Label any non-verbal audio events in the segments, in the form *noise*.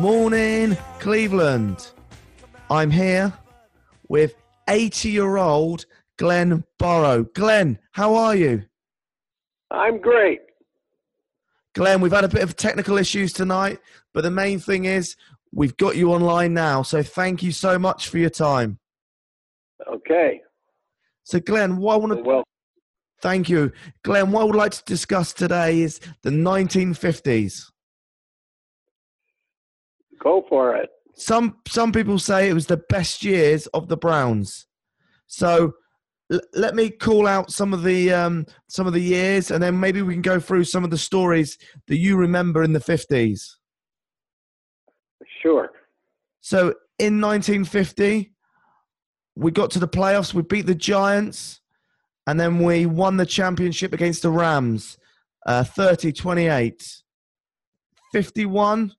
Morning, Cleveland. I'm here with 80 year old Glen Borrow. Glen, how are you? I'm great. Glen, we've had a bit of technical issues tonight, but the main thing is we've got you online now. So thank you so much for your time. Okay. So, Glen, what I want to Well, thank you, Glen. What I would like to discuss today is the 1950s. Go for it. Some some people say it was the best years of the Browns. So l- let me call out some of the um, some of the years, and then maybe we can go through some of the stories that you remember in the 50s. Sure. So in 1950, we got to the playoffs. We beat the Giants, and then we won the championship against the Rams, uh, 30 28. 51,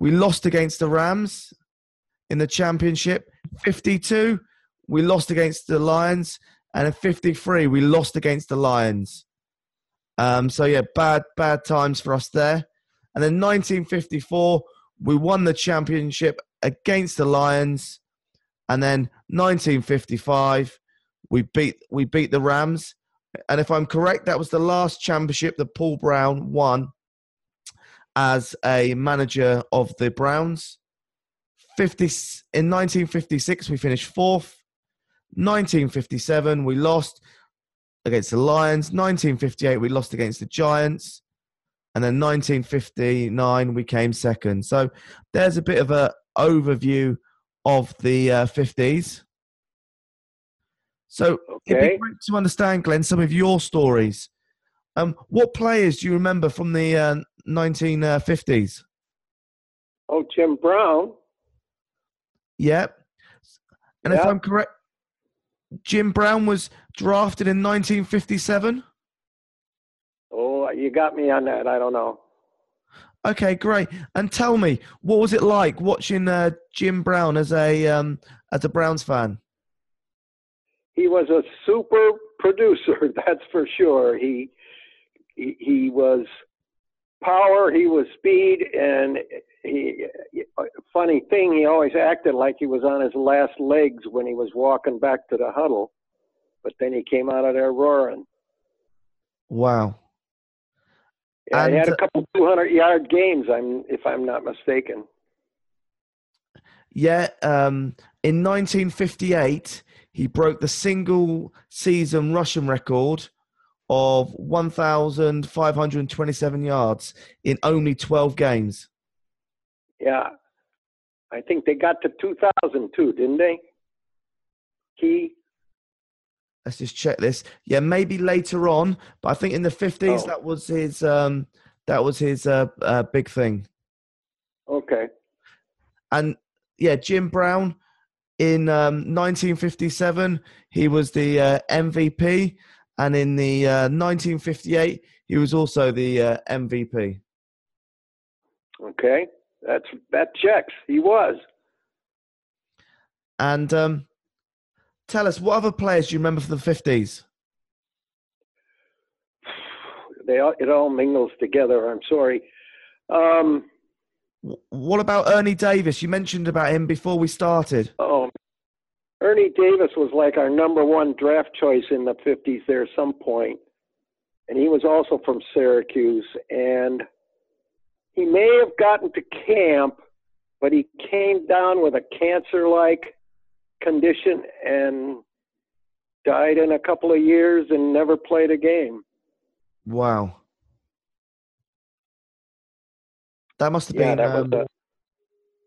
we lost against the Rams in the championship. 52, we lost against the Lions. And in 53, we lost against the Lions. Um, so, yeah, bad, bad times for us there. And then 1954, we won the championship against the Lions, and then 1955 we beat we beat the Rams, and if I'm correct, that was the last championship that Paul Brown won as a manager of the Browns. 50 in 1956 we finished fourth. 1957 we lost against the Lions. 1958 we lost against the Giants and then 1959 we came second. So there's a bit of an overview of the uh, 50s. So it'd Okay. be great to understand, Glen, some of your stories. Um, what players do you remember from the uh, 1950s? Oh, Jim Brown. Yep. And if I'm correct, Jim Brown was drafted in 1957. Oh, you got me on that. I don't know. Okay, great. And tell me, what was it like watching uh, Jim Brown as a um, as a Browns fan? He was a super producer, *laughs* that's for sure. He he, he was power, he was speed, and he. Funny thing, he always acted like he was on his last legs when he was walking back to the huddle, but then he came out of there roaring. Wow. Yeah, he had a couple 200 yard games. I'm if I'm not mistaken. Yeah, um, in 1958, he broke the single season rushing record of 1,527 yards in only 12 games. Yeah. I think they got to 2002, didn't they? Key. Let's just check this. Yeah, maybe later on, but I think in the 50s Oh. that was his um, that was his uh, uh, big thing. Okay. And yeah, Jim Brown in um, 1957, he was the uh, MVP, and in the uh, 1958, he was also the uh, MVP. Okay. That's that checks. He was. And um, tell us, what other players do you remember from the 50s? They all, it all mingles together. I'm sorry. Um, What about Ernie Davis? You mentioned about him before we started. oh, Ernie Davis was like our number one draft choice in the 50s there at some point. And he was also from Syracuse. And he may have gotten to camp, but he came down with a cancer like condition and died in a couple of years and never played a game. Wow. That must have Yeah, been that um, a,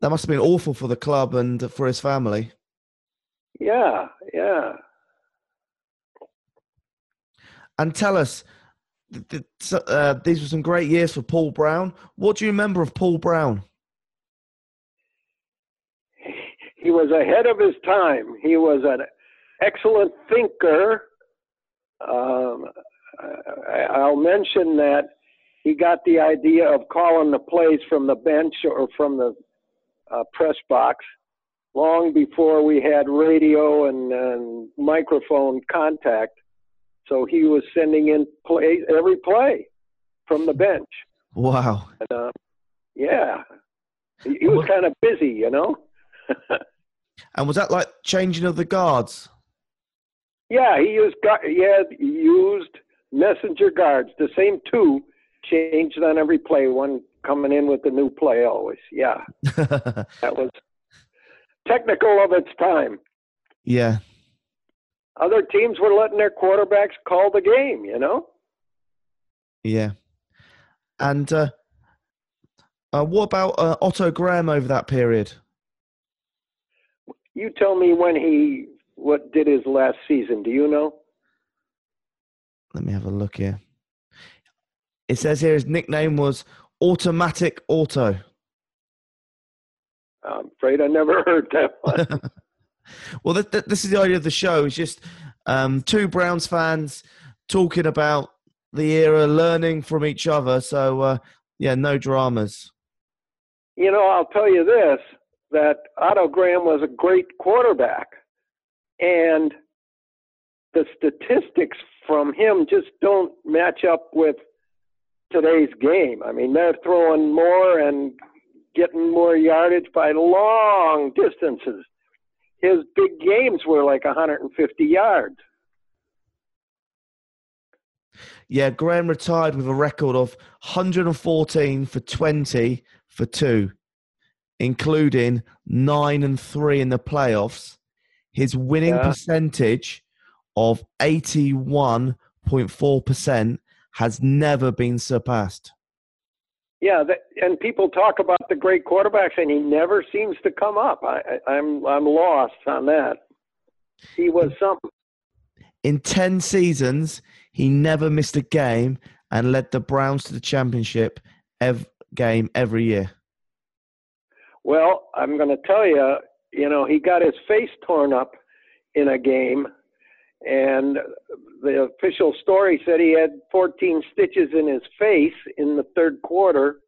that must have been awful for the club and for his family. Yeah, yeah. And tell us, uh, these were some great years for Paul Brown. What do you remember of Paul Brown? He was ahead of his time. He was an excellent thinker. Um, I'll mention that he got the idea of calling the plays from the bench or from the uh, press box long before we had radio and, and microphone contact. So he was sending in play every play from the bench. Wow. And, uh, yeah, he, he was kind of busy, you know. *laughs* And was that like changing of the guards? yeah, he used gu- he had used messenger guards, the same two, changed on every play. One coming in with the new play always. Yeah, *laughs* that was technical of its time. yeah. Other teams were letting their quarterbacks call the game. You know. Yeah. And uh, uh, what about uh, Otto Graham over that period? You tell me when he what did his last season. Do you know? Let me have a look here. It says here his nickname was Automatic Otto. I'm afraid I never *laughs* heard that one. *laughs* well, th- th- this is the idea of the show. It's just um, two Browns fans talking about the era, learning from each other. So, uh, yeah, no dramas. you know, I'll tell you this: that Otto Graham was a great quarterback, and the statistics from him just don't match up with today's game. I mean, they're throwing more and getting more yardage by long distances. His big games were like 150 yards. Yeah, Graham retired with a record of 114 for 20 for two, including nine and three in the playoffs. His winning Yeah. percentage of 81.4% has never been surpassed. Yeah, that, and people talk about the great quarterbacks, and he never seems to come up. I, I, I'm I'm lost on that. He was something. In 10 seasons, he never missed a game and led the Browns to the championship ev- game every year. Well, I'm going to tell you, you know, he got his face torn up in a game, and the official story said he had 14 stitches in his face in the third quarter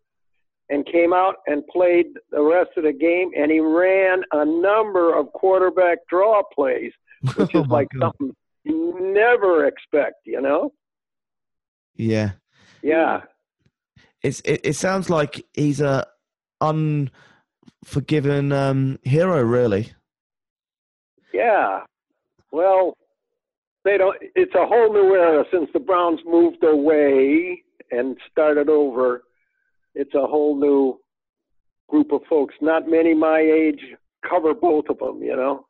and came out and played the rest of the game, and he ran a number of quarterback draw plays, which *laughs* Oh is like God. something you never expect, you know? Yeah. Yeah. It's, it, it sounds like he's a unforgiven um, hero, really. Yeah. Well, they don't. It's a whole new era since the Browns moved away and started over. It's a whole new group of folks. Not many my age cover both of them. You know.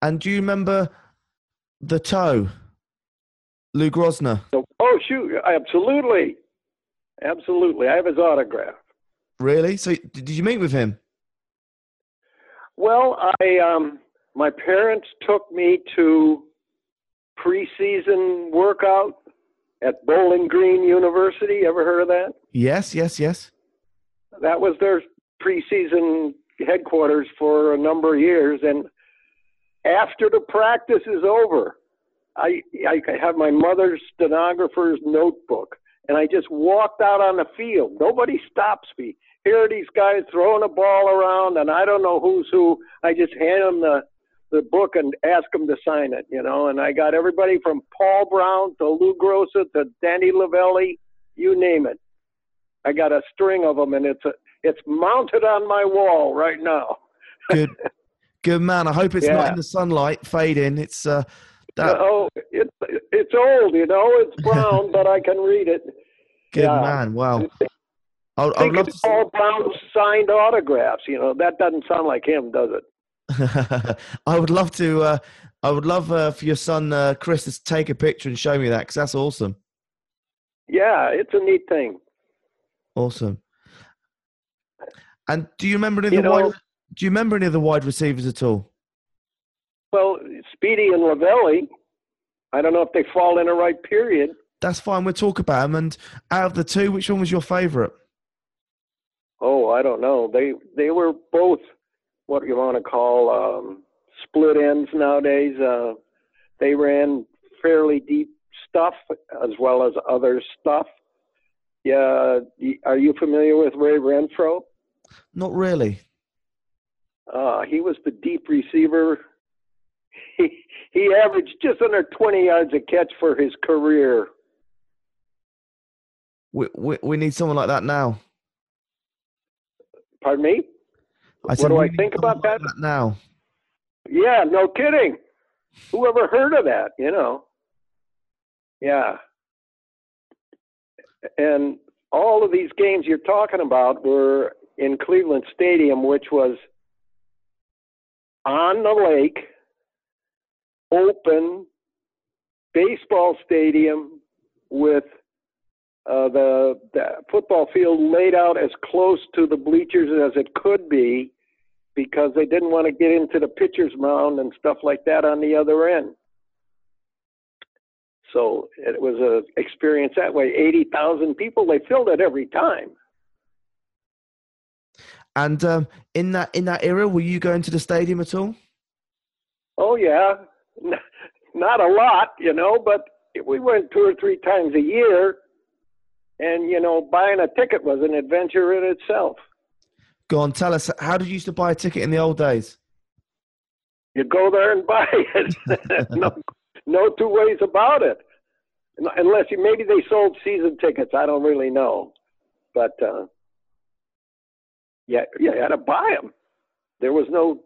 And do you remember the toe, Lou Groza? So, oh shoot! Absolutely, absolutely. I have his autograph. Really? So did you meet with him? Well, I um, my parents took me to preseason workout at Bowling Green University. Ever heard of that? Yes, yes, yes. that was their preseason headquarters for a number of years. And after the practice is over, I, I have my mother's stenographer's notebook, and I just walked out on the field. Nobody stops me. Here are these guys throwing a ball around, and I don't know who's who. I just hand them the the book and ask them to sign it, you know. And I got everybody from Paul Brown to Lou Groza to Dante Lavelli, you name it. I got a string of them, and it's a, it's mounted on my wall right now. *laughs* Good, good man. I hope it's not in the sunlight fading. It's uh, that oh, it's it's old, you know. It's *laughs* brown, but I can read it. good yeah. man. Wow. I would, I would think love it's to. Paul Brown signed autographs. You know that doesn't sound like him, does it? *laughs* I would love to. Uh, I would love uh, for your son uh, Chris to take a picture and show me that because that's awesome. Yeah, it's a neat thing. Awesome. And do you remember any of the wide, Do you remember any of the wide receivers at all? Well, Speedie and Lavelli, I don't know if they fall in the right period. That's fine. We'll talk about them. And out of the two, which one was your favourite? Oh, I don't know. They they were both what you want to call um, split ends nowadays. Uh, they ran fairly deep stuff as well as other stuff. Yeah, are you familiar with Ray Renfro? Not really. Uh, he was the deep receiver. He he averaged just under 20 yards a catch for his career. We we, we need someone like that now. Pardon me? I what said, do I think about like that? now? Yeah, no kidding. Who ever heard of that? You know. Yeah. And all of these games you're talking about were in Cleveland Stadium, which was on the lake, open baseball stadium with uh, the, the football field laid out as close to the bleachers as it could be because they didn't want to get into the pitcher's mound and stuff like that on the other end. So it was a experience that way. Eighty thousand people, they filled it every time. And um, in that in that era, were you going to the stadium at all? Oh yeah, *laughs* not a lot, you know, but we went two or three times a year, and you know, buying a ticket was an adventure in itself. Go on, tell us. How did you used to buy a ticket in the old days? You go there and *laughs* buy it. *laughs* no, no two ways about it. Unless you, maybe they sold season tickets. I don't really know, but uh, yeah, you had to buy them. There was no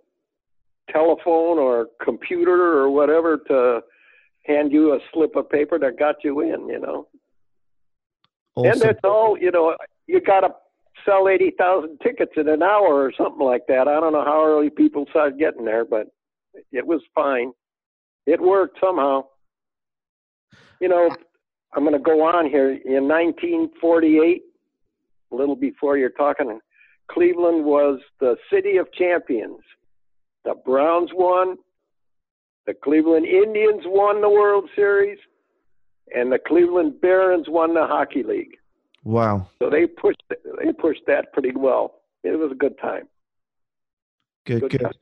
telephone or computer or whatever to hand you a slip of paper that got you in. You know, Awesome. and that's all. You know, you got to sell eighty thousand tickets in an hour or something like that. I don't know how early people started getting there, but it was fine. It worked somehow. You know, I'm going to go on here. In 1948, a little before you're talking, Cleveland was the city of champions. The Browns won. The Cleveland Indians won the World Series. And the Cleveland Barons won the Hockey League. Wow. So they pushed they pushed that pretty well. It was a good time. Good, Good good. time.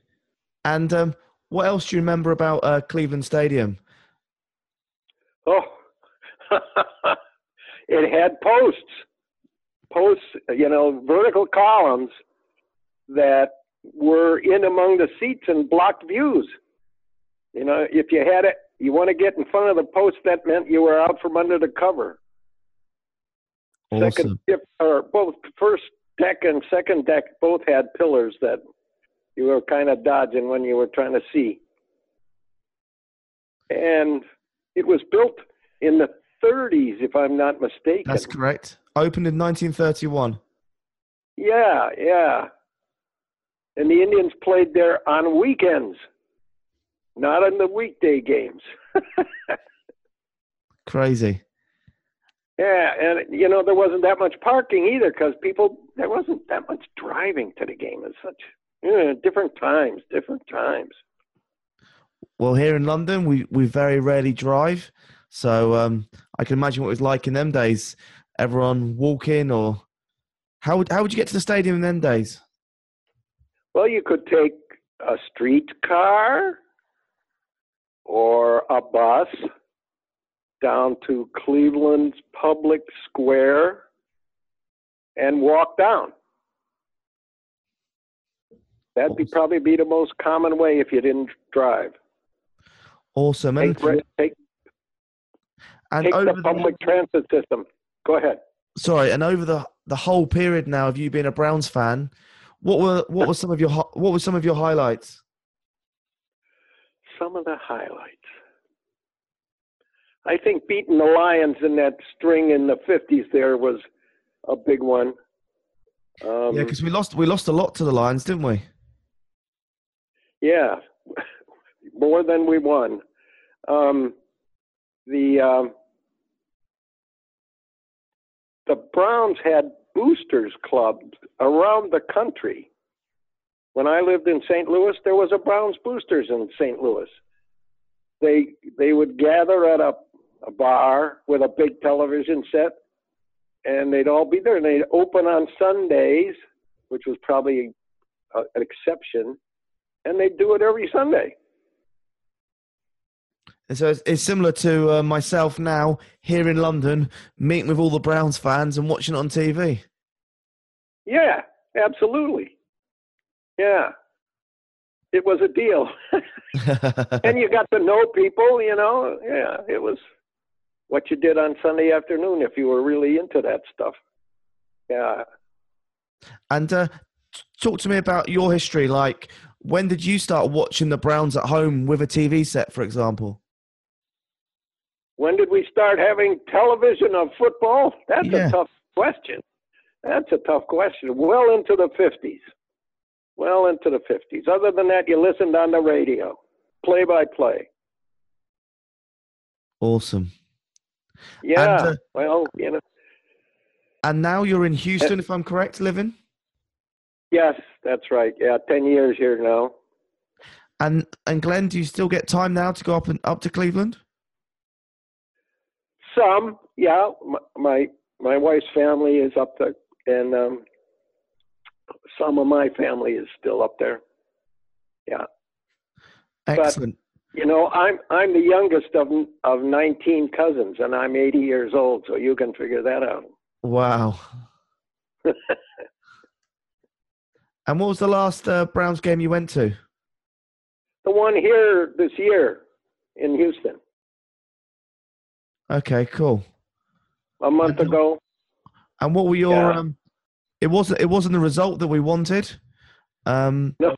And um, what else do you remember about uh, Cleveland Stadium? Oh, *laughs* it had posts, posts, you know, vertical columns that were in among the seats and blocked views. You know, if you had it, you want to get in front of the post, that meant you were out from under the cover. Awesome. Second, or both first deck and second deck both had pillars that you were kind of dodging when you were trying to see. And it was built in the 30s, if I'm not mistaken. That's correct. Opened in 1931. Yeah, yeah. And the Indians played there on weekends, not on the weekday games. *laughs* Crazy. Yeah, and you know there wasn't that much parking either because people there wasn't that much driving to the game. It's such you know, different times, different times. Well, here in London, we, we very rarely drive. So um, I can imagine what it was like in them days. Everyone walk in or how would, how would you get to the stadium in them days? Well, you could take a streetcar or a bus down to Cleveland's public square and walk down. That'd be probably be the most common way if you didn't drive. Awesome. And, Take, re- take, and take over the public transit system. Go ahead. sorry, and over the, the whole period now of you being a Browns fan, what were what were some of your what were some of your highlights? Some of the highlights. I think beating the Lions in that string in the 50s there was a big one. Um, yeah, because we lost we lost a lot to the Lions, didn't we? Yeah, *laughs* more than we won. Um, the um, the Browns had boosters clubs around the country. When I lived in St. Louis, there was a Browns boosters in St. Louis. they they would gather at a, a bar with a big television set, and they'd all be there. And they'd open on Sundays, which was probably a, an exception, and they'd do it every Sunday. And so it's, it's similar to uh, myself now here in London, meeting with all the Browns fans and watching it on TV. Yeah, absolutely. Yeah, it was a deal, *laughs* *laughs* and you got to know people. You know, yeah, it was what you did on Sunday afternoon if you were really into that stuff. Yeah. and uh, talk to me about your history. Like, when did you start watching the Browns at home with a TV set, for example? When did we start having television of football? That's Yeah. a tough question. That's a tough question. Well into the 50s. Well into the 50s. Other than that, you listened on the radio, play by play. Awesome. Yeah. uh, well, you know, And now you're in Houston, if I'm correct, living. yes, that's right. Yeah, 10 years here now. And and Glen, do you still get time now to go up and up to Cleveland? Some, yeah. My my, my wife's family is up there, and um, some of my family is still up there. Yeah. Excellent. You know, I'm I'm the youngest of of 19 cousins, and I'm 80 years old, so you can figure that out. Wow. *laughs* and what was the last uh, Browns game you went to? The one here this year in Houston, Okay, cool. a month And- ago. And what were your? Yeah. Um, it wasn't. It wasn't the result that we wanted. Um, No,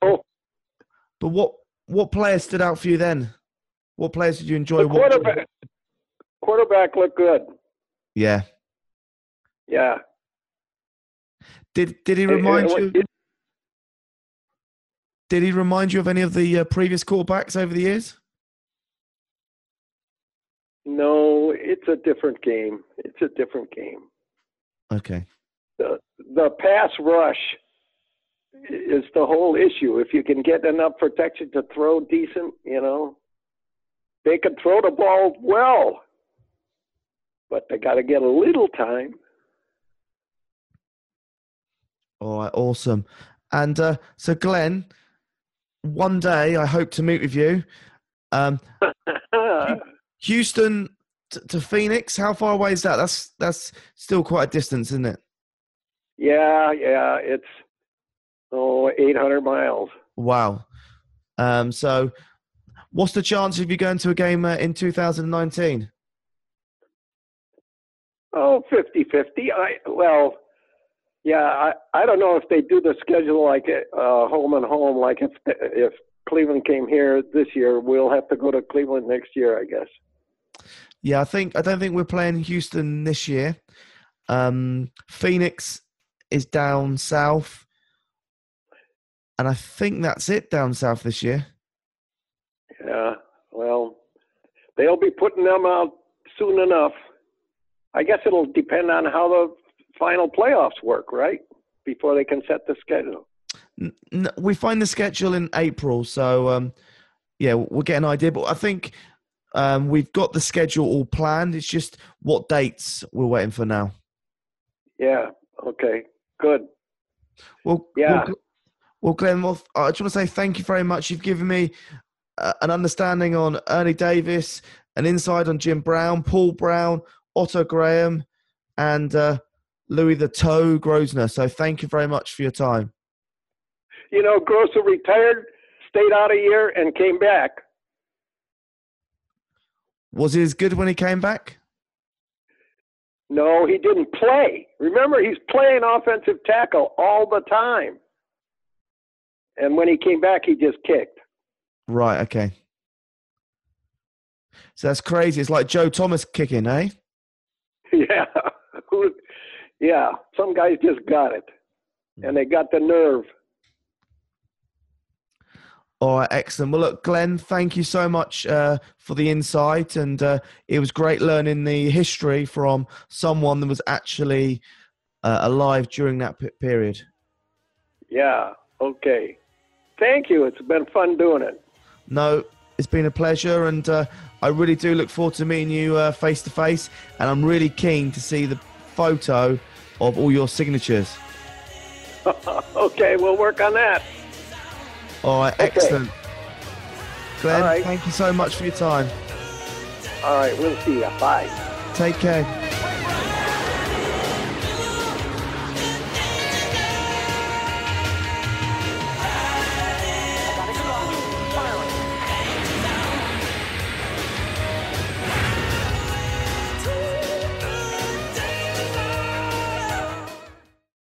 but what what players stood out for you then? What players did you enjoy the quarterback quarterback looked good. Yeah. Yeah. Did did he It- remind it- you? it- Did he remind you of any of the uh, previous quarterbacks over the years? no, it's a different game. It's a different game. Okay. the the pass rush is the whole issue. If you can get enough protection to throw decent, you know, they can throw the ball well, but they got to get a little time. All right. Awesome. And uh, so, Glen, one day I hope to meet with you. Um, *laughs* Houston t- to Phoenix. How far away is that? That's that's still quite a distance, isn't it? yeah, yeah, it's oh 800 miles. Wow. Um, so, what's the chance of you going to a game uh, in 2019? Oh, 50-50. I well, yeah, I I don't know if they do the schedule like uh, home and home. Like if if Cleveland came here this year, we'll have to go to Cleveland next year, I guess. Yeah, I think I don't think we're playing Houston this year. Um, Phoenix is down south, and I think that's it down south this year. Yeah, well, they'll be putting them out soon enough. I guess it'll depend on how the final playoffs work, right? Before they can set the schedule. We find the schedule in April, so um, yeah, we'll get an idea. But I think um, we've got the schedule all planned. It's just what dates we're waiting for now. Yeah, okay, good. Well, Yeah. Well, well Glen, well, I just want to say thank you very much. You've given me uh, an understanding on Ernie Davis, an insight on Jim Brown, Paul Brown, Otto Graham, and uh, Louis the Toe Groza. So thank you very much for your time. You know, Groza retired, stayed out a year, and came back. Was he as good when he came back? No, he didn't play. Remember, he's playing offensive tackle all the time. And when he came back, he just kicked. Right. Okay. So that's crazy. It's like Joe Thomas kicking, eh? *laughs* Yeah. *laughs* Yeah. Some guys just got it. And they got the nerve. All right, excellent. Well, look, Glen, thank you so much uh, for the insight, and uh, it was great learning the history from someone that was actually uh, alive during that period. Yeah. Okay. Thank you. It's been fun doing it. No, It's been a pleasure, and uh, I really do look forward to meeting you face to face. And I'm really keen to see the photo of all your signatures. *laughs* okay, we'll work on that. All right, Okay. excellent. Glen, right. thank you so much for your time. All right, we'll see you. Bye. Take care.